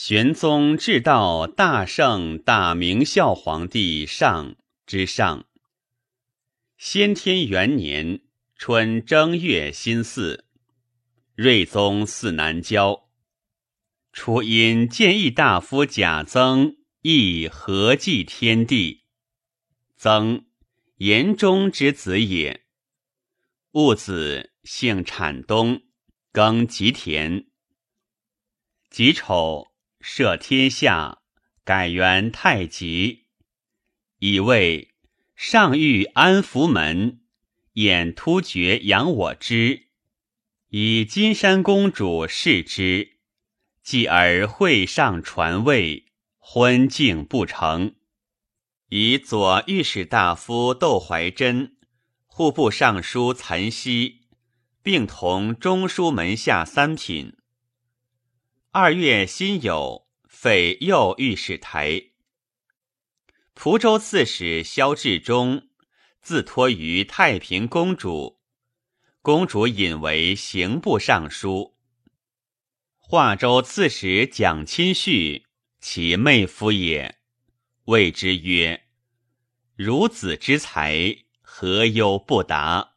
玄宗至道大圣大明孝皇帝上之上。先天元年春正月辛巳，睿宗嗣南郊。初因建议大夫贾曾亦合祭天地。曾言中之子也。戊子姓产东，耕吉田。己丑。赦天下，改元太极，以为上欲安福门，演突厥养我之，以金山公主视之，继而会上传位，婚敬不成，以左御史大夫窦怀真、户部尚书岑熙，并同中书门下三品。二月辛酉，废右御史台。蒲州刺史萧志忠自托于太平公主，公主引为刑部尚书。华州刺史蒋钦绪，其妹夫也，谓之曰：“孺子之才，何忧不达？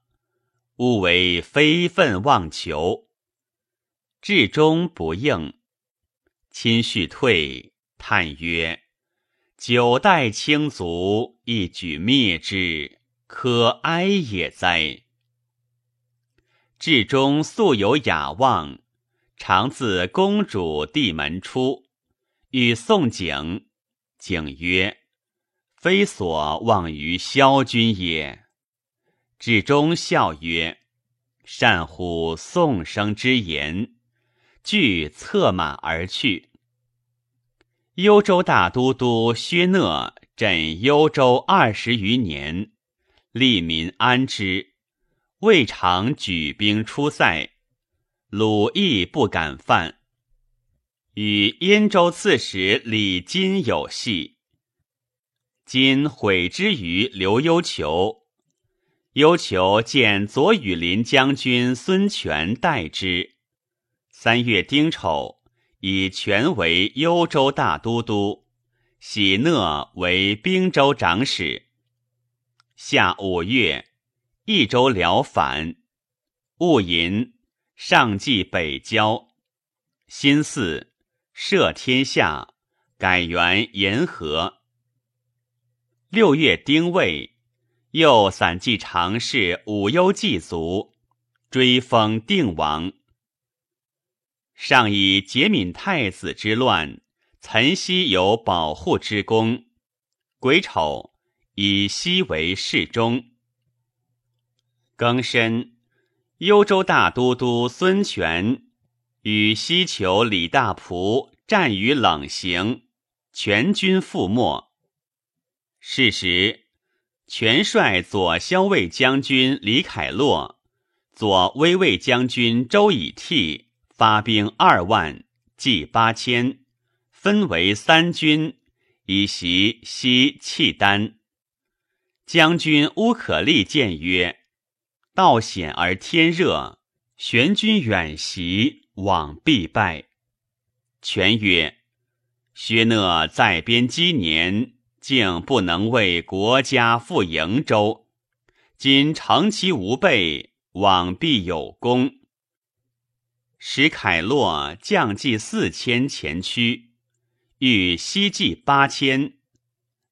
勿为非分妄求。”至终不应。亲续退，叹曰：“九代清族，一举灭之，可哀也哉！”至中素有雅望，常自公主地门出，与宋景。景曰：“非所望于萧君也。”至中笑曰：“善乎宋生之言。”俱策马而去。幽州大都督薛讷镇幽州二十余年，利民安之，未尝举兵出塞，鲁亦不敢犯。与燕州刺史李金有隙，今悔之于刘幽求。幽求见左羽林将军孙权代之。三月丁丑，以权为幽州大都督，喜讷为兵州长史。夏五月，益州辽反，戊寅，上继北郊。辛巳，赦天下，改元延和。六月丁未，又散骑常侍武幽祭卒，追封定王。上以解闵太子之乱，岑溪有保护之功。癸丑，以西为侍中。庚申，幽州大都督孙权与西求李大仆战于冷行，全军覆没。是时，权率左骁卫将军李凯洛、左威卫将军周以替。发兵二万，计八千，分为三军，以袭西契丹。将军乌可立谏曰：“道险而天热，玄军远袭，往必败。”权曰：“薛讷在边积年，竟不能为国家复营州。今乘其无备，往必有功。”使凯洛将计四千前驱，欲西计八千。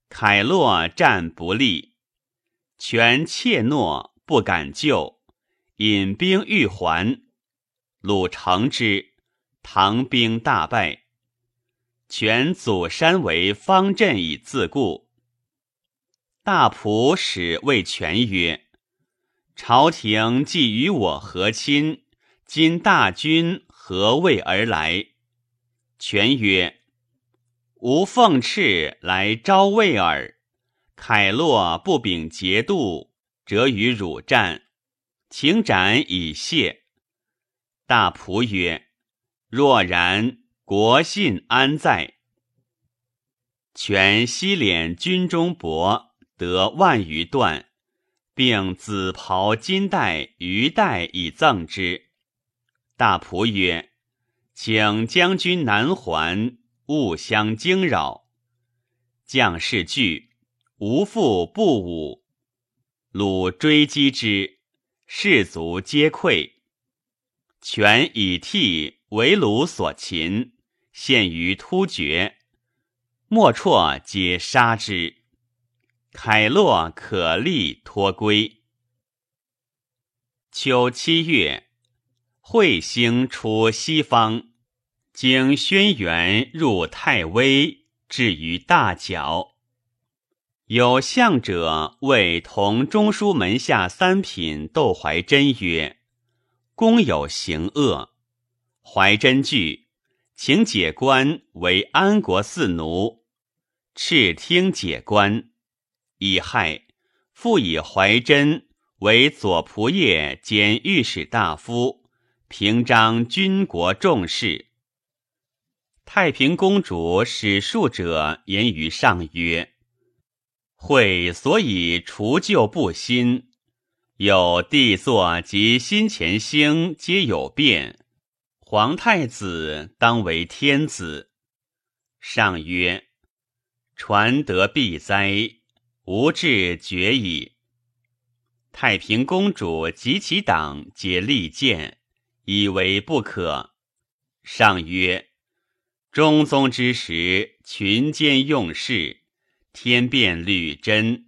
凯洛战不利，权怯懦，不敢救，引兵欲还。鲁成之，唐兵大败。权祖山为方阵以自固。大仆使谓权曰：“朝廷既与我和亲。”今大军何谓而来？权曰：“吾奉敕来招魏耳。凯洛不秉节度，折与汝战，请斩以谢。”大仆曰：“若然，国信安在？”权西敛军中帛，得万余段，并紫袍金带鱼带以赠之。大仆曰：“请将军南还，勿相惊扰。将士惧，无复不武。鲁追击之，士卒皆溃。权以替为鲁所擒，陷于突厥。莫绰皆杀之。凯洛可立托归。秋七月，彗星出西方，经轩辕入太微，至于大角。有相者谓同中书门下三品窦怀真曰：“公有行恶。”怀真惧，请解官为安国四奴，敕听解官。乙亥，复以怀真为左仆射兼御史大夫，平章军国重事。太平公主使庶者言于上曰：“会所以除旧不新，有帝座及新前星皆有变，皇太子当为天子。”上曰：“传德必哉！”无志绝矣。太平公主及其党皆力谏，以为不可。上曰：中宗之时，群奸用事，天变屡真。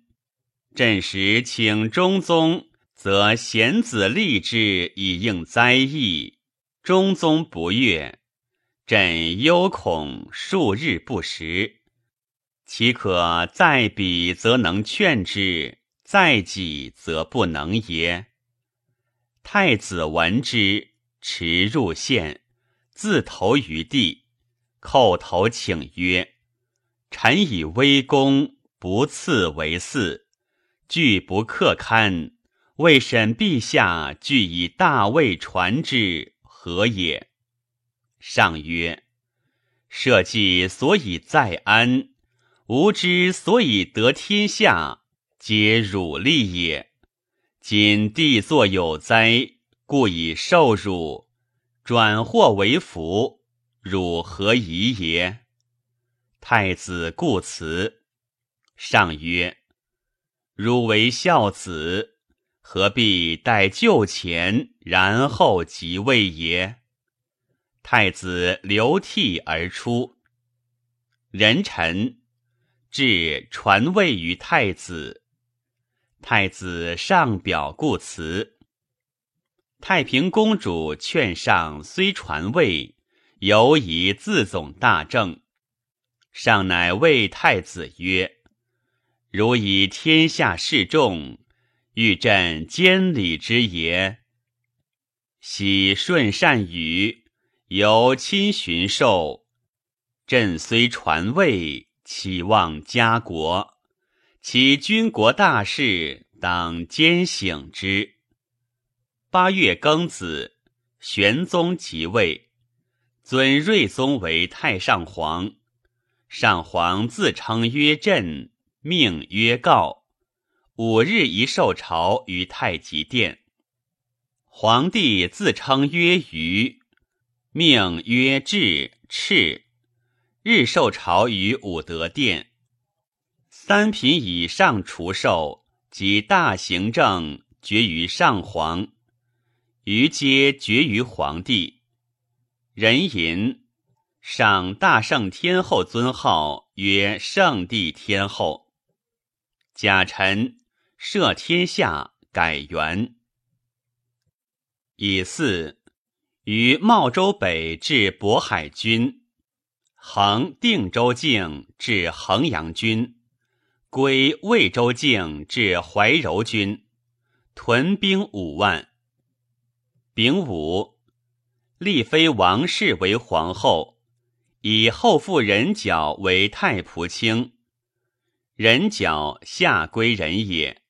朕时请中宗，则贤子立之以应灾异。中宗不悦，朕忧恐数日不食。岂可在彼则能劝之，在己则不能也？太子闻之，持入县，自投于地，叩头请曰：“臣以威公，不赐为嗣，拒不克堪。为审陛下俱以大位传之，何也？”上曰：“社稷所以在安。”吾之所以得天下，皆汝立也。今帝作有灾，故以受辱，转祸为福，汝何疑也？太子故辞。上曰：汝为孝子，何必待就前，然后即位也？太子流涕而出。人臣。至传位于太子，太子上表故辞。太平公主劝上虽传位，犹宜自总大政。上乃谓太子曰：“如以天下示众，欲朕监理之也。喜顺善语，由亲巡受。朕虽传位。”岂望家国，其军国大事，当兼省之。八月庚子，玄宗即位，尊睿宗为太上皇。上皇自称曰朕，命曰告。五日一受朝于太极殿。皇帝自称曰瑜，命曰智赤。日受朝于武德殿，三品以上除授及大行政决于上皇，余皆绝于皇帝。人吟赏大圣天后尊号曰圣帝天后。甲辰，赦天下，改元。乙巳，于茂州北至渤海军。横定州境至衡阳军，归魏州境至怀柔军，屯兵五万。丙午，立妃王氏为皇后，以后父人角为太仆卿。人角下归人也，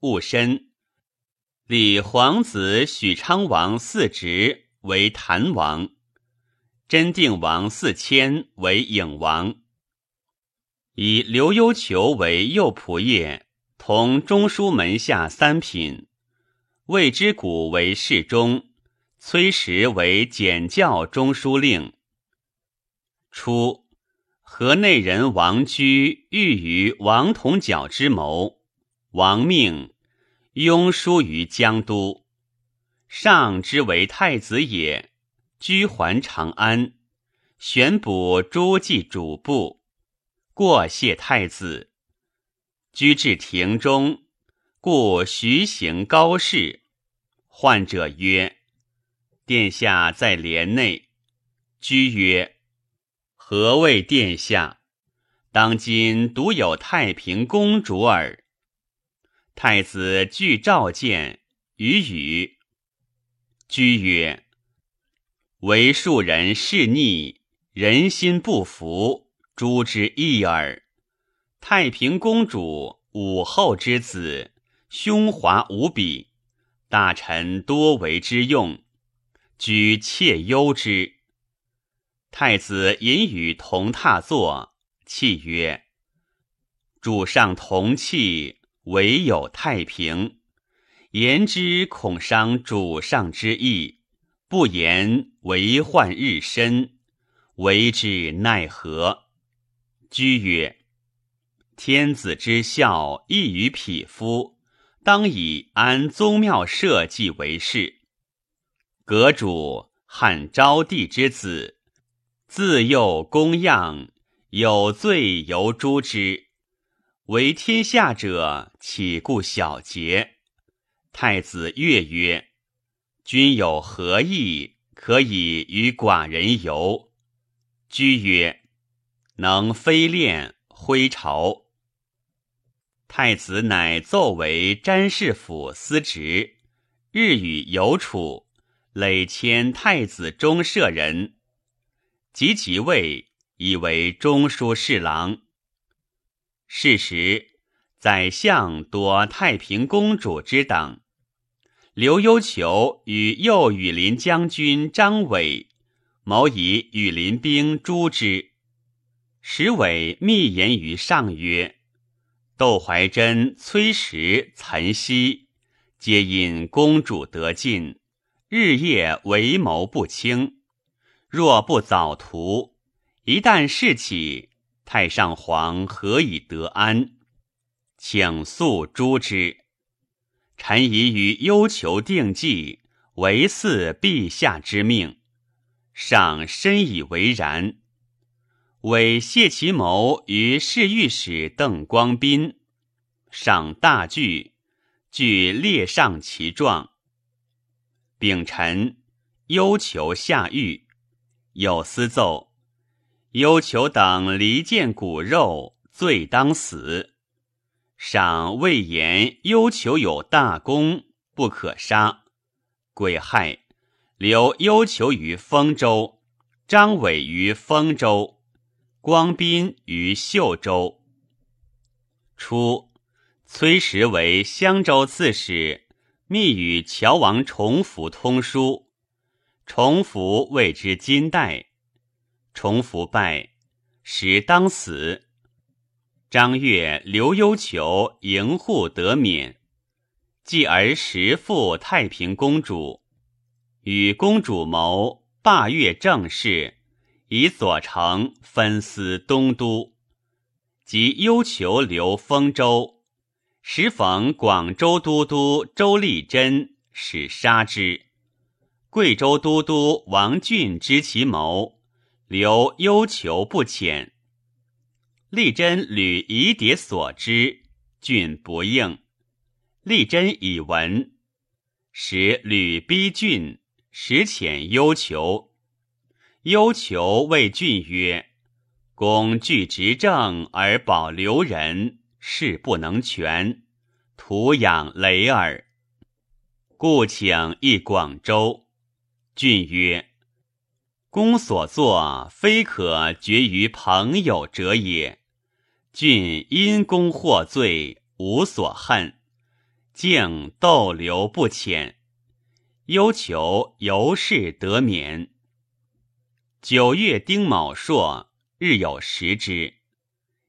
戊申，立皇子许昌王四侄为谭王。真定王四千为颖王，以刘幽求为右仆射，同中书门下三品。魏之古为侍中，崔实为检校中书令。初，河内人王居欲于王同角之谋，王命拥书于江都，上之为太子也。居还长安，选补诸暨主簿，过谢太子。居至庭中，故徐行高士。患者曰：“殿下在帘内。”居曰：“何谓殿下？当今独有太平公主耳。”太子具召见，与语。居曰。为庶人势逆，人心不服，诛之一耳。太平公主武后之子，胸华无比，大臣多为之用，居妾忧之。太子引与同榻坐，泣曰：“主上同泣，唯有太平。言之恐伤主上之意。”不言为患日深，为之奈何？居曰：天子之孝异于匹夫，当以安宗庙社稷为事。阁主汉昭帝之子，自幼供养，有罪犹诛之。为天下者，岂顾小节？太子乐曰。君有何意？可以与寡人游。居曰：“能飞练挥朝。”太子乃奏为詹事府司职，日与有处，累迁太子中舍人。及即位，以为中书侍郎。是时，宰相多太平公主之等。刘幽求与右羽林将军张伟谋以羽林兵诛之。石伟密言于上曰：“窦怀真、崔实、岑熙，皆因公主得进，日夜为谋不清。若不早图，一旦事起，太上皇何以得安？请速诛之。”臣已与幽求定计，为嗣陛下之命，上深以为然。委谢其谋于侍御史邓光斌，赏大惧，具列上其状。丙辰，幽求下狱，有司奏：幽求等离间骨肉，罪当死。赏魏延忧求有大功，不可杀。癸亥，留忧求于丰州，张伟于丰州，光斌于秀州。初，崔实为襄州刺史，密与乔王重福通书。重福谓之金代，重福败，时当死。张悦、刘幽求迎护得免，继而时复太平公主，与公主谋罢越政事，以左丞分司东都，及幽求留丰州，时逢广州都督周立珍，使杀之。贵州都督王俊知其谋，留幽求不遣。立真屡疑迭所知，俊不应。立真以闻，使吕逼郡，使遣幽求。幽求谓郡曰：“公据执政而保留人，事不能全，徒养雷耳。故请诣广州。”郡曰：“公所作，非可决于朋友者也。”郡因公获罪，无所恨，竟逗留不遣，忧求由是得免。九月丁卯朔，日有食之。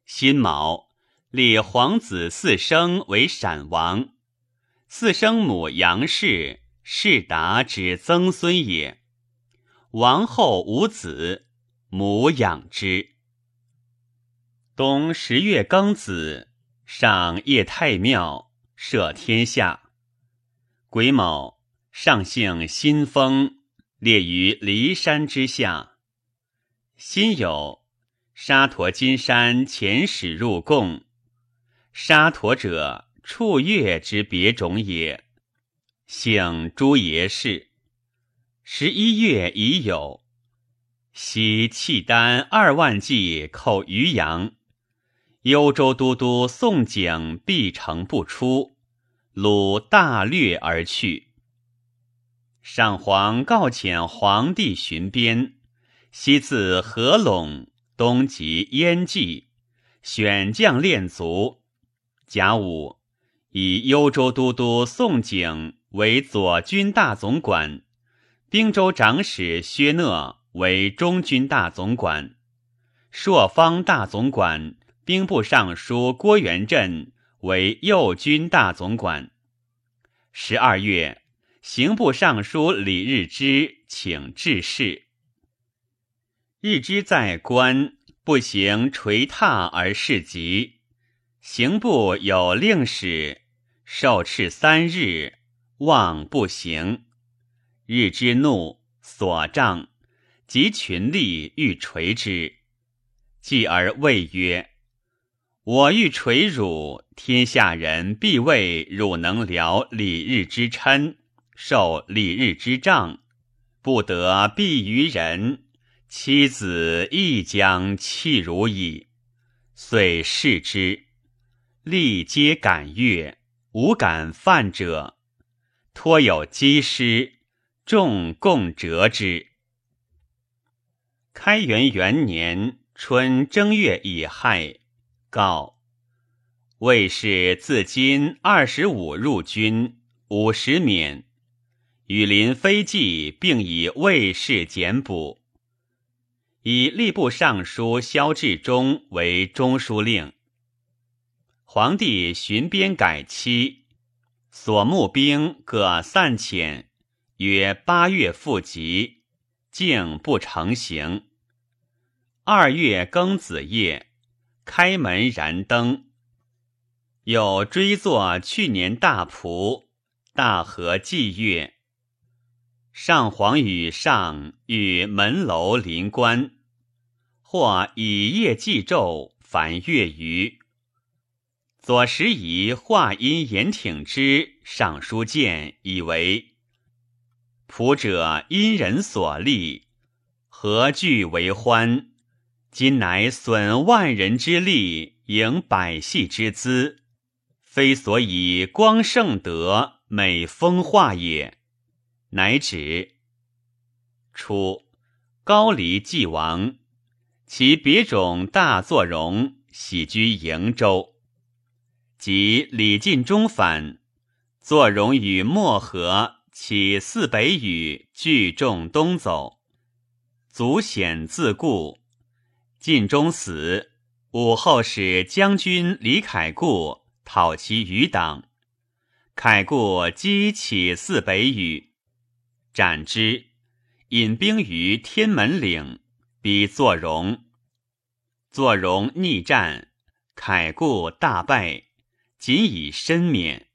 辛卯，立皇子四生为陕王。四生母杨氏，世达之曾孙也。王后无子，母养之。冬十月庚子，上谒太庙，赦天下。癸卯，上幸新丰，列于骊山之下。辛酉，沙陀金山遣使入贡。沙陀者，处月之别种也。姓朱爷氏。十一月已有。悉契丹二万骑寇渔阳，幽州都督宋景必城不出，鲁大略而去。上皇告遣皇帝巡边，西自合陇，东及燕蓟，选将练卒。甲午，以幽州都督宋景为左军大总管，兵州长史薛讷为中军大总管，朔方大总管、兵部尚书郭元振为右军大总管。十二月，刑部尚书李日之请致仕。日之在官，不行垂榻而事疾。刑部有令史，受斥三日，望不行。日之怒，所杖，及群力欲垂之。继而谓曰：“我欲垂汝，天下人必谓汝能疗李日之嗔，受李日之杖，不得避于人，妻子亦将弃如矣。”遂视之。力皆感悦，无敢犯者。托有积师，众共折之。开元元年春正月乙亥，告魏氏自今二十五入军，五十免。羽林飞骑并以魏氏简补，以吏部尚书萧志忠为中书令。皇帝巡边改期，所募兵各散遣，约八月复集，竟不成行。二月庚子夜，开门燃灯，有追作去年大仆，大和祭月。上皇与上与门楼临关，或以夜祭昼，凡月余。左拾遗话因言挺之上书谏，以为仆者因人所立，何惧为欢？今乃损万人之力，迎百戏之资，非所以光圣德美风化也。乃止。初，高黎既亡，其别种大作荣喜居瀛州。即李进忠反，坐荣与漠河起四北雨，聚众东走，足险自固。晋忠死，武后使将军李凯固讨其余党，凯固击起四北雨，斩之，引兵于天门岭，逼坐荣。坐荣逆战，凯固大败。仅以身免，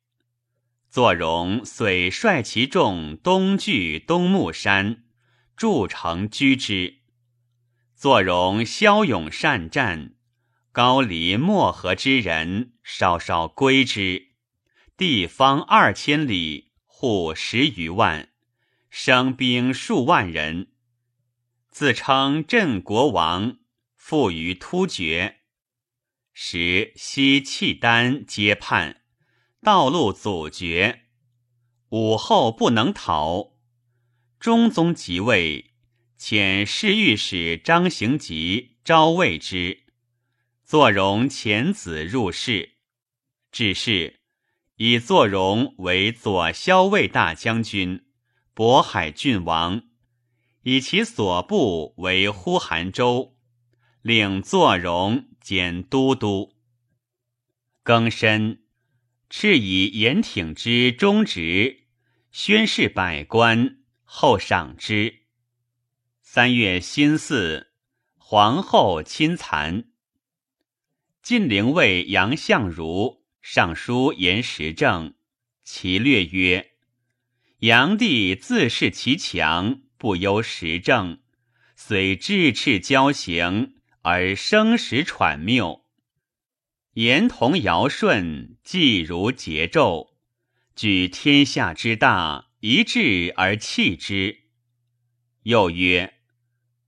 坐荣遂率其众东据东木山，筑城居之。坐荣骁勇善战，高黎漠河之人稍稍归之。地方二千里，户十余万，生兵数万人，自称镇国王，富于突厥。时西契丹皆叛，道路阻绝，武后不能逃。中宗即位，遣侍御史张行吉招魏之，坐荣遣子入仕，致仕，以坐荣为左骁卫大将军、渤海郡王，以其所部为呼韩州，领坐荣。兼都督，庚申，敕以严挺之忠直，宣示百官，后赏之。三月辛巳，皇后亲蚕。晋陵尉杨相如上书言时政，其略曰：炀帝自恃其强，不忧时政，虽智赤交行，而生时喘谬。言同尧舜，既如桀纣，举天下之大，一致而弃之。又曰：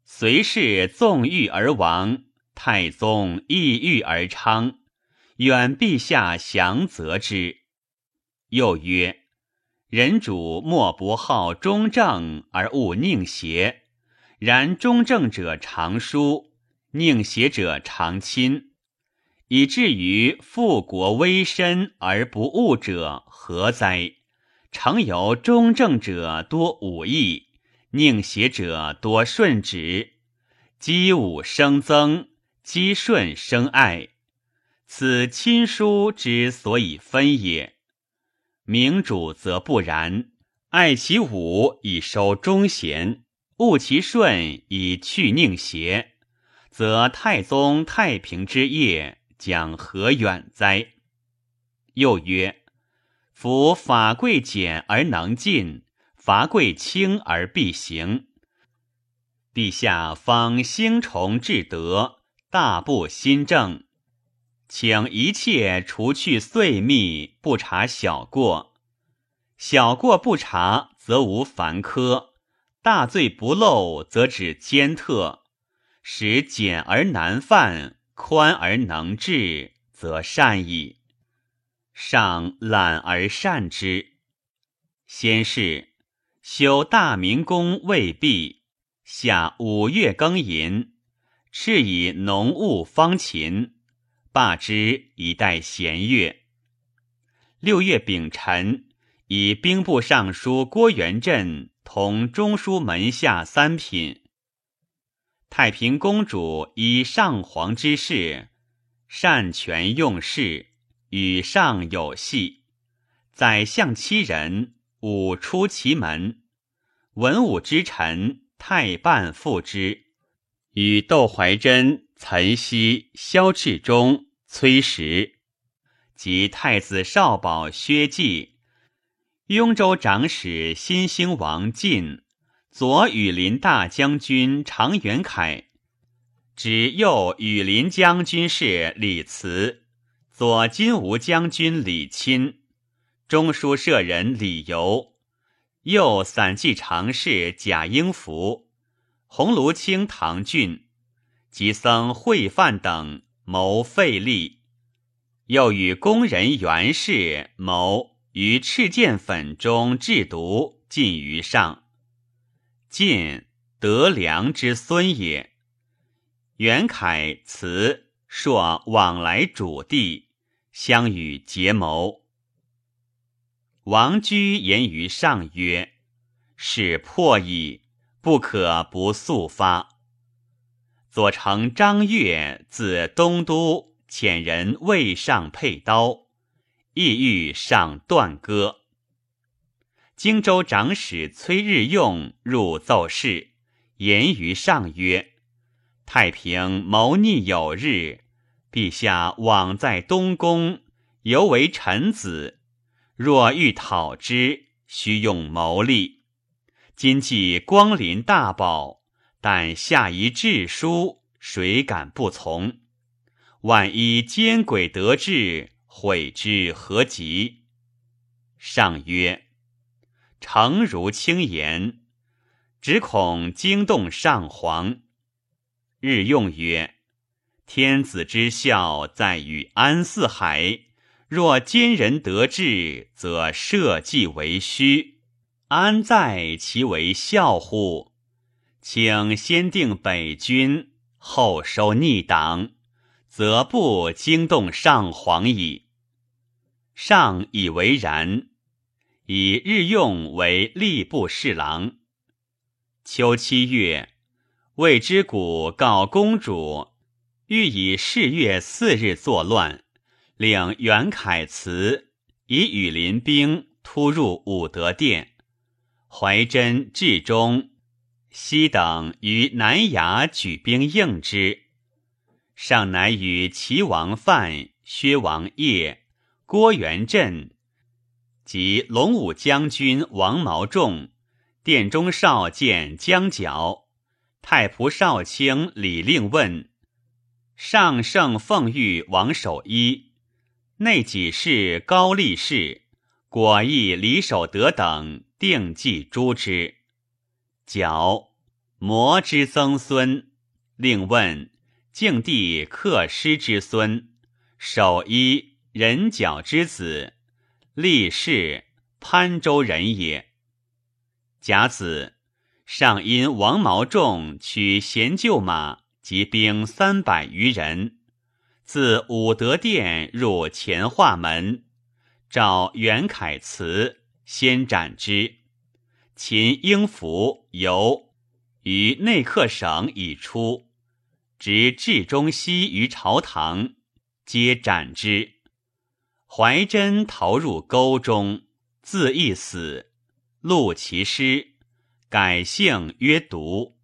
隋氏纵欲而亡，太宗抑欲而昌，远陛下降责之。又曰：人主莫不好忠正而恶佞邪，然忠正者常疏，佞邪者常亲。以至于富国威身而不务者何哉？常有忠正者多武义，宁邪者多顺直，积武生增，积顺生爱，此亲疏之所以分也。明主则不然，爱其武以收忠贤，恶其顺以去宁邪，则太宗太平之业。将何远哉？又曰：夫法贵简而能进，罚贵轻而必行。陛下方兴崇至德，大布新政，请一切除去碎密，不查小过。小过不查，则无凡科；大罪不漏，则指奸特，使简而难犯。宽而能治，则善矣。上懒而善之。先是，修大明宫未毕，下五月庚寅，敕以农务方勤，罢之以待弦月。六月丙辰，以兵部尚书郭元振同中书门下三品。太平公主以上皇之事，善权用事，与上有隙。宰相七人，五出其门。文武之臣，太半附之。与窦怀真、岑熙、萧志忠、崔实及太子少保薛稷，雍州长史新兴王进。左羽林大将军常元凯，指右羽林将军是李慈，左金吾将军李钦，中书舍人李由，右散骑常侍贾英福，鸿胪卿唐俊，及僧会范等谋废立，又与工人袁氏谋于赤剑粉中制毒，尽于上。晋德良之孙也。袁凯辞硕往来主地，相与结谋。王居言于上曰：“使破矣，不可不速发。”左丞张悦自东都遣人为上佩刀，意欲上断戈。荆州长史崔日用入奏事，言于上曰：“太平谋逆有日，陛下往在东宫，犹为臣子。若欲讨之，须用谋力。今既光临大宝，但下一致书，谁敢不从？万一奸诡得志，悔之何及？”上曰。诚如轻言，只恐惊动上皇。日用曰：“天子之孝在于安四海，若奸人得志，则社稷为虚，安在其为孝乎？请先定北军，后收逆党，则不惊动上皇矣。”上以为然。以日用为吏部侍郎。秋七月，魏之谷告公主，欲以四月四日作乱，令袁凯辞，以羽林兵突入武德殿。怀真、至中、西等于南衙举兵应之。上乃与齐王范、薛王业、郭元振及龙武将军王毛仲、殿中少监江角、太仆少卿李令问、上圣奉御王守一、内给事高力士、果毅李守德等定计诛之。角魔之曾孙，令问敬帝克师之孙，守一人角之子，立氏潘州人也。甲子，上因王毛仲取贤旧马及兵三百余人，自武德殿入乾化门，召袁凯辞，先斩之。秦应服由于内客省已出，直至中西于朝堂，皆斩之。怀真逃入沟中，自缢死。录其诗，改姓曰独。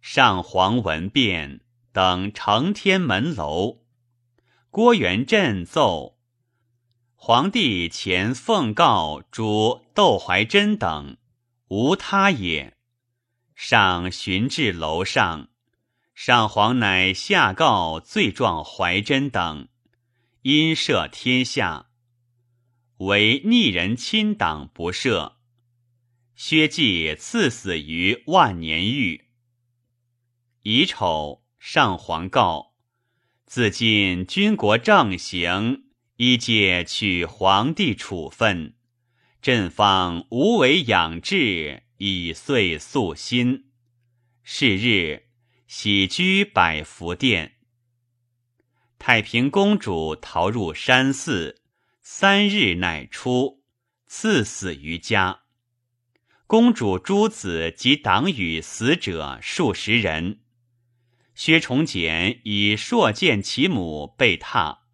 上皇闻变，等承天门楼。郭元振奏：皇帝前奉告诸窦怀真等。无他也。上寻至楼上，上皇乃下告罪状怀真等，因赦天下，唯逆人亲党不赦。薛稷赐死于万年狱。乙丑，上皇告：自尽军国正行，一皆取皇帝处分。朕方无为养志，以遂肃心。是日，喜居百福殿。太平公主逃入山寺，三日乃出，赐死于家。公主诸子及党羽死者数十人。薛崇简以硕见其母被踏，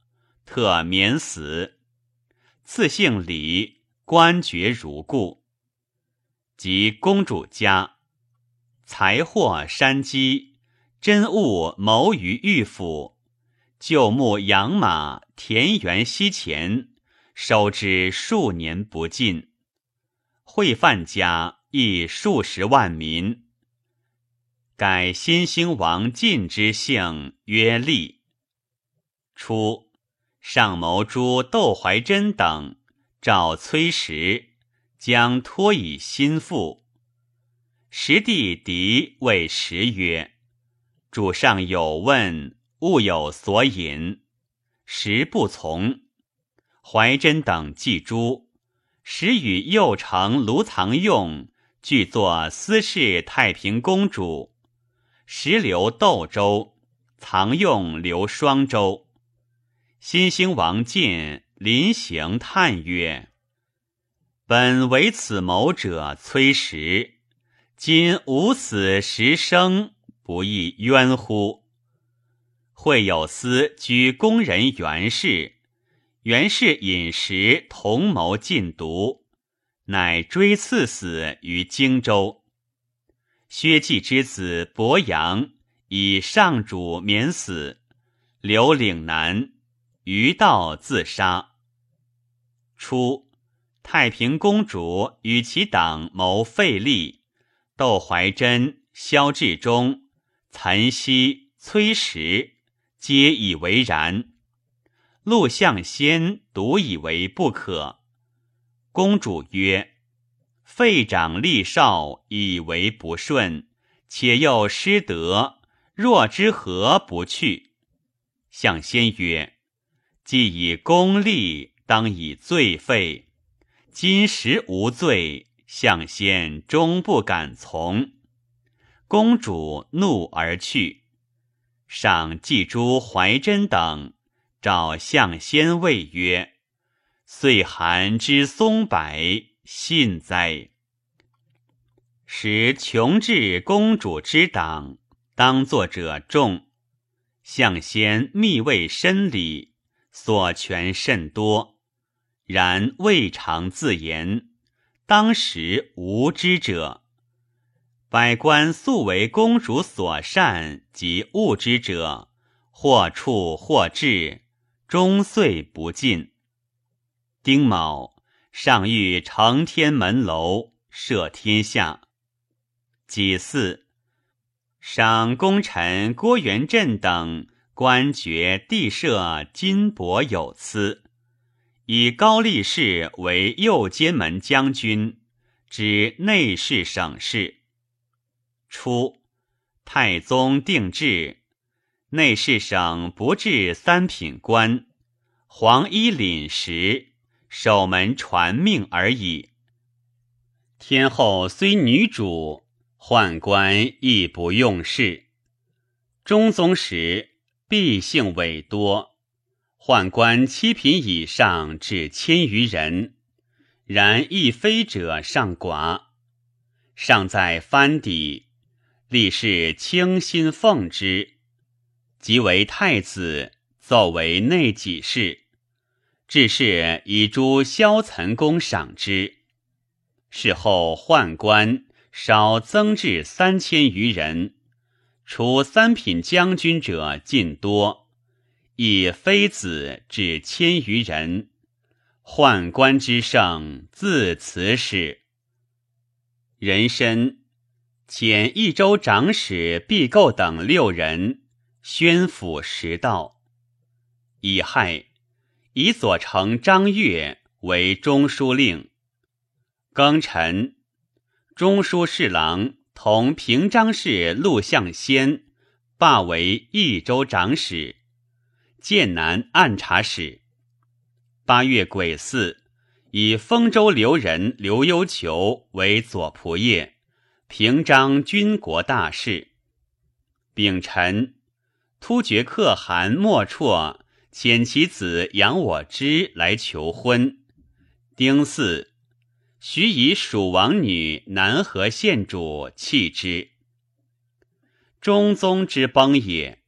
特免死。赐姓李。官爵如故，及公主家，财货山积，珍物谋于御府，旧牧养马，田园西前，收之数年不尽。会饭家。亦数十万民。改新兴王晋之姓。曰立。初，上谋诛窦怀真等。召崔实，将托以心腹。实帝敌谓实曰：“主上有问，勿有所引。”实不从。怀真等祭诛。时与右丞卢藏用俱作私事太平公主。时留窦州，藏用留双州。新兴王进。临行叹曰：“本为此谋者崔实，今无死时生，不亦冤乎？”会有司居宫人袁氏，袁氏饮食同谋禁毒，乃追赐死于荆州。薛稷之子伯阳以上主免死，留岭南，于道自杀。初，太平公主与其党谋废立，窦怀真、萧志忠、岑熙、崔实皆以为然，陆象先独以为不可。公主曰：“废长立少，以为不顺，且又失德，若之何不去？”象先曰：“既以功立。”当以罪废，今时无罪，相先终不敢从。公主怒而去，赏祭诸怀真等，召相先谓曰：“岁寒之松柏，信哉！使穷至公主之党，当作者众。相先密位深礼，所权甚多。”然未尝自言，当时无知者。百官素为公主所善及恶之者，或处或至，终岁不尽。丁卯，上谕承天门楼，赦天下。己巳，赏功臣郭元振等官爵地设金帛有司，以高力士为右监门将军，知内侍省事。初，太宗定制。内侍省不置三品官，黄衣领食，守门传命而已。天后虽女主，宦官亦不用事。中宗时，必姓委多，宦官七品以上至千余人，然亦非者尚寡。尚在藩邸，立士倾心奉之。即为太子，奏为内己事，致是以诸萧岑公赏之。事后宦官少增至三千余人，除三品将军者尽多，以妃子至千余人。宦官之盛，自此始。人参遣益州长史毕构等六人。宣府时道，乙亥，以左丞张悦为中书令。庚辰，中书侍郎同平章事陆象先罢为益州长史、剑南按察使。八月癸巳，以丰州留人刘幽求为左仆射，平章军国大事。丙辰。突厥可汗莫绰遣其子杨我之来求婚。丁巳，许以蜀王女南河县主弃之。中宗之崩也，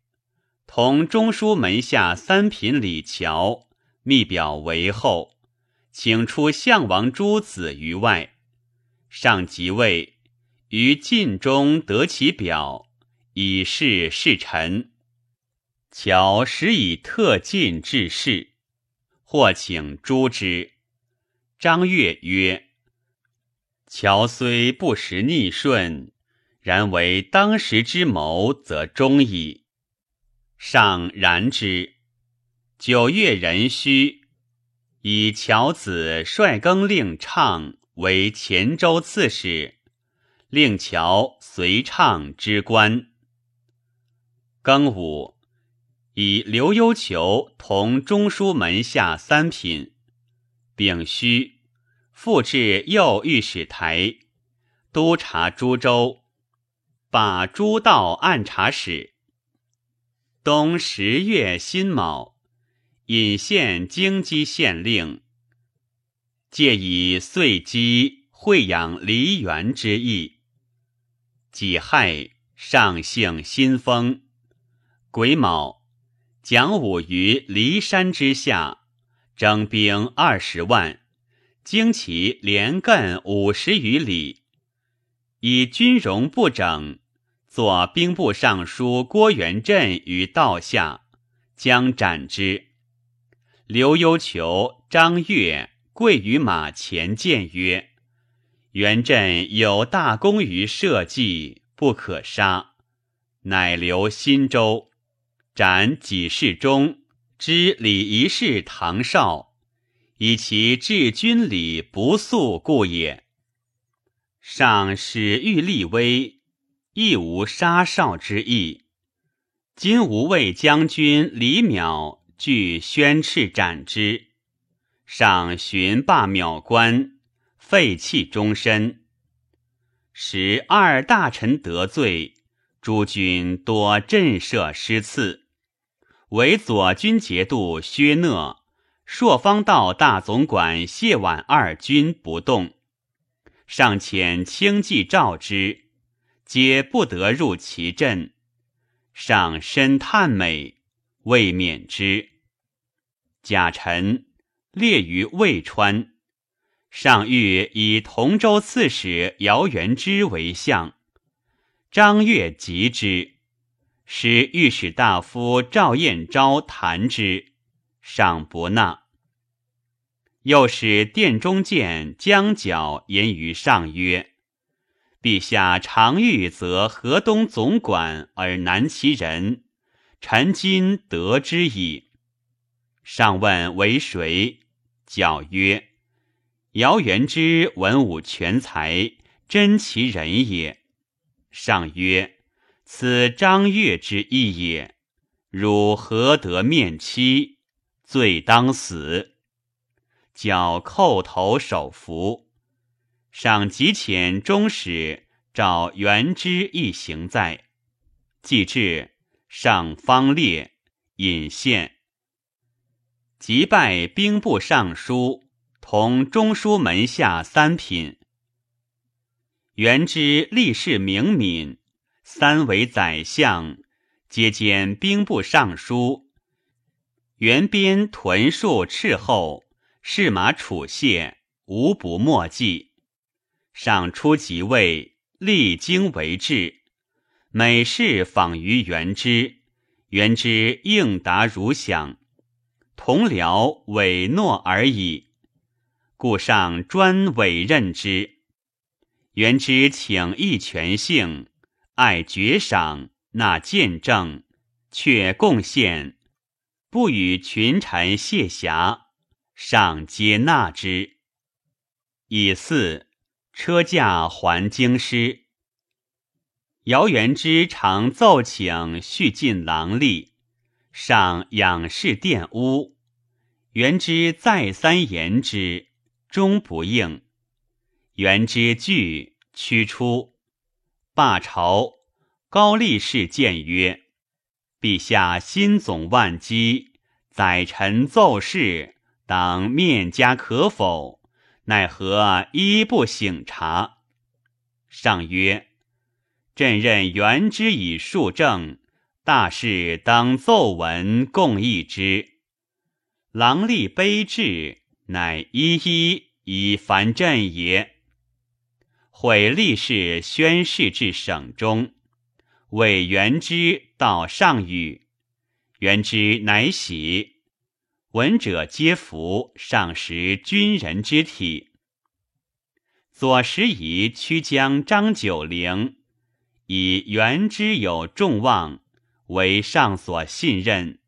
同中书门下三品李峤密表为后，请出相王诸子于外。上即位，于晋中得其表，以示侍臣。乔时以特进致仕，或请诛之。张悦曰：“乔虽不时逆顺，然为当时之谋，则忠矣。”上然之。九月壬戌，以乔子率更令畅为黔州刺史，令乔随畅之官。庚午。以刘幽求同中书门下三品，丙戌，复置右御史台，督察诸州，把诸道按察使。冬十月辛卯，引县京畿县令，借以岁基惠养梨园之意。己亥，上幸新丰，癸卯。蒋武于骊山之下，征兵二十万，经其连亘五十余里，以军容不整，作兵部尚书郭元振于道下，将斩之。刘幽求、张悦跪于马前谏曰：“元振有大功于社稷，不可杀。”乃留新州。斩己世忠之礼仪事唐绍，以其治军礼不肃故也。上使欲立威，亦无杀少之意。今无畏将军李邈据宣敕斩之，上寻罢邈官，废弃终身。时二大臣得罪，诸军多震慑失赐。为左军节度薛讷、朔方道大总管谢婉二军不动，上遣轻骑召之，皆不得入其阵。上深叹美，未免之。贾臣列于渭川，上欲以同州刺史姚元之为相，张悦及之，使御史大夫赵彦昭弹之，上不纳。又使殿中监江角言于上曰：“陛下常欲则河东总管而难其人，臣今得之矣。”上问为谁？角曰：“姚元之文武全才，真其人也。”上曰：“此张悦之意也。汝何得面妻？罪当死。”角叩头首服。赏及遣中使找元之一行在，既至，上方列引献，即拜兵部尚书，同中书门下三品。元之立事明敏，三为宰相，皆兼兵部尚书。元边屯戍斥候，士马处谢，无不莫记。上初即位，历经为治，每事访于元之，元之应答如响，同僚委诺而已，故上专委任之。元之请义权幸，爱爵赏，纳见证，却贡献，不与群臣谢侠，上皆纳之。以四车驾还京师。姚元之常奏请续进郎吏，上仰视玷污，元之再三言之，终不应。元之惧，驱出。罢朝，高力士谏曰：“陛下心总万机，宰臣奏事，当面加可否？奈何一不省察？”上曰：“朕任元之以数政，大事当奏闻共议之。郎吏卑志，乃一一以烦朕也。”毁立事宣誓至省中，委元之到上语，元之乃喜，闻者皆服。上识军人之体。左拾遗曲江张九龄，以元之有众望，为上所信任。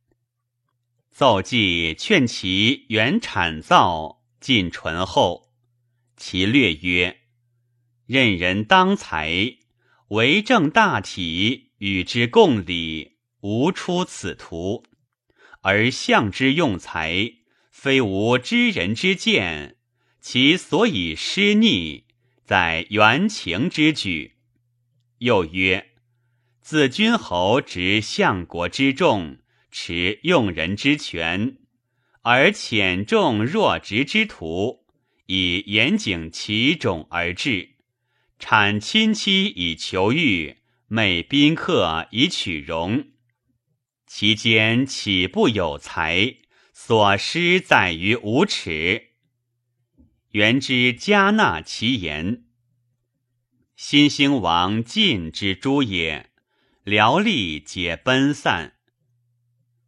奏记劝其原产造，尽醇厚。其略曰。任人当才，为政大体，与之共理，无出此途。而相之用才，非无知人之见，其所以失逆，在原情之举。又曰：自君侯执相国之重，持用人之权，而浅重弱直之徒，以严谨其种而治。产亲戚以求欲，美宾客以取荣，其间岂不有才？所失在于无耻。元之加纳其言。新兴王晋之诸也，僚吏皆奔散，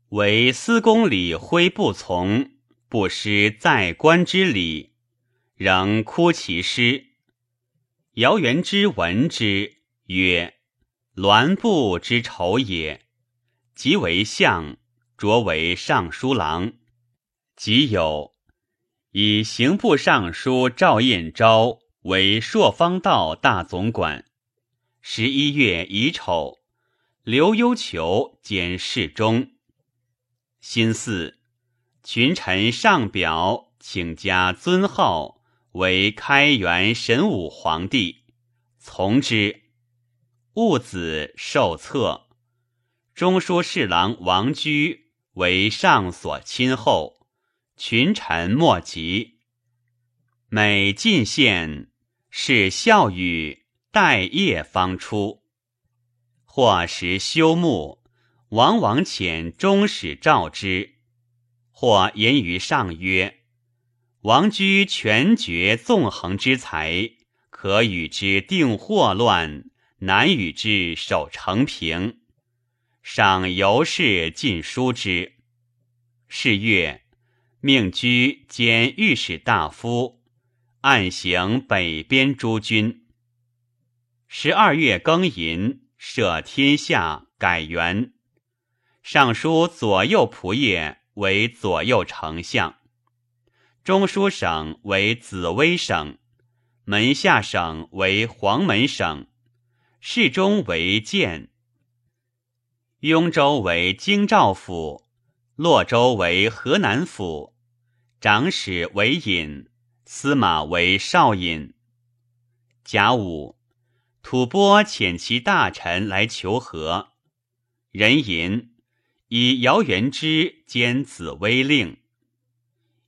唯司公李辉不从，不失在官之礼，仍哭其师。姚元之闻之，曰：“栾布之仇也。”即为相，擢为尚书郎。即有以刑部尚书赵彦昭为朔方道大总管。十一月乙丑，刘幽求兼侍中。辛巳，群臣上表，请加尊号。为开元神武皇帝，从之。戊子受册，中书侍郎王居为上所亲厚，群臣莫及。每进献，是孝语，待夜方出。或时休沐，往往遣中使召之，或言于上曰。王居全绝纵横之才，可与之定祸乱，难与之守成平。赏尤氏进书之。是月，命居兼御史大夫，按行北边诸军。十二月庚寅，赦天下，改元。尚书左右仆射为左右丞相，中书省为紫微省，门下省为黄门省，侍中为监。雍州为京兆府，洛州为河南府，长史为尹，司马为少尹。甲午，吐蕃遣其大臣来求和，人吟。以姚元之兼紫微令，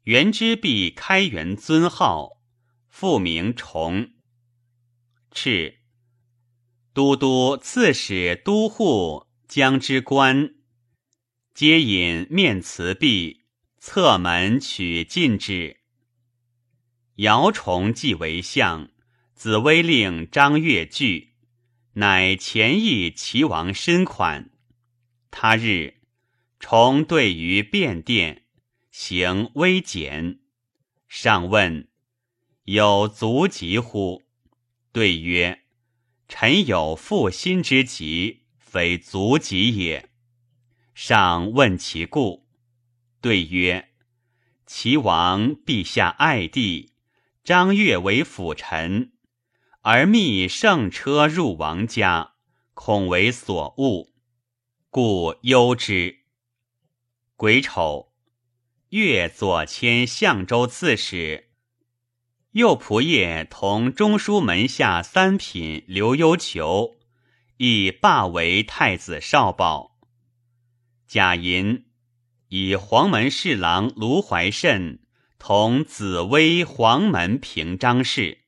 元之必开元尊号，复名崇。敕都督、刺史、都护、将之官，皆引面辞毕，侧门取进之。姚崇既为相，紫微令张悦惧，乃前议齐王申款。他日。重对于便殿，行微简。上问：“有足疾乎？”对曰：“臣有负心之疾，非足疾也。”上问其故，对曰：“齐王陛下爱弟，张悦为辅臣，而密圣车入王家，恐为所误，故忧之。”癸丑，越左迁相州刺史，右仆射同中书门下三品刘幽求，亦罢为太子少保。贾银以黄门侍郎卢怀慎同紫薇黄门平章事。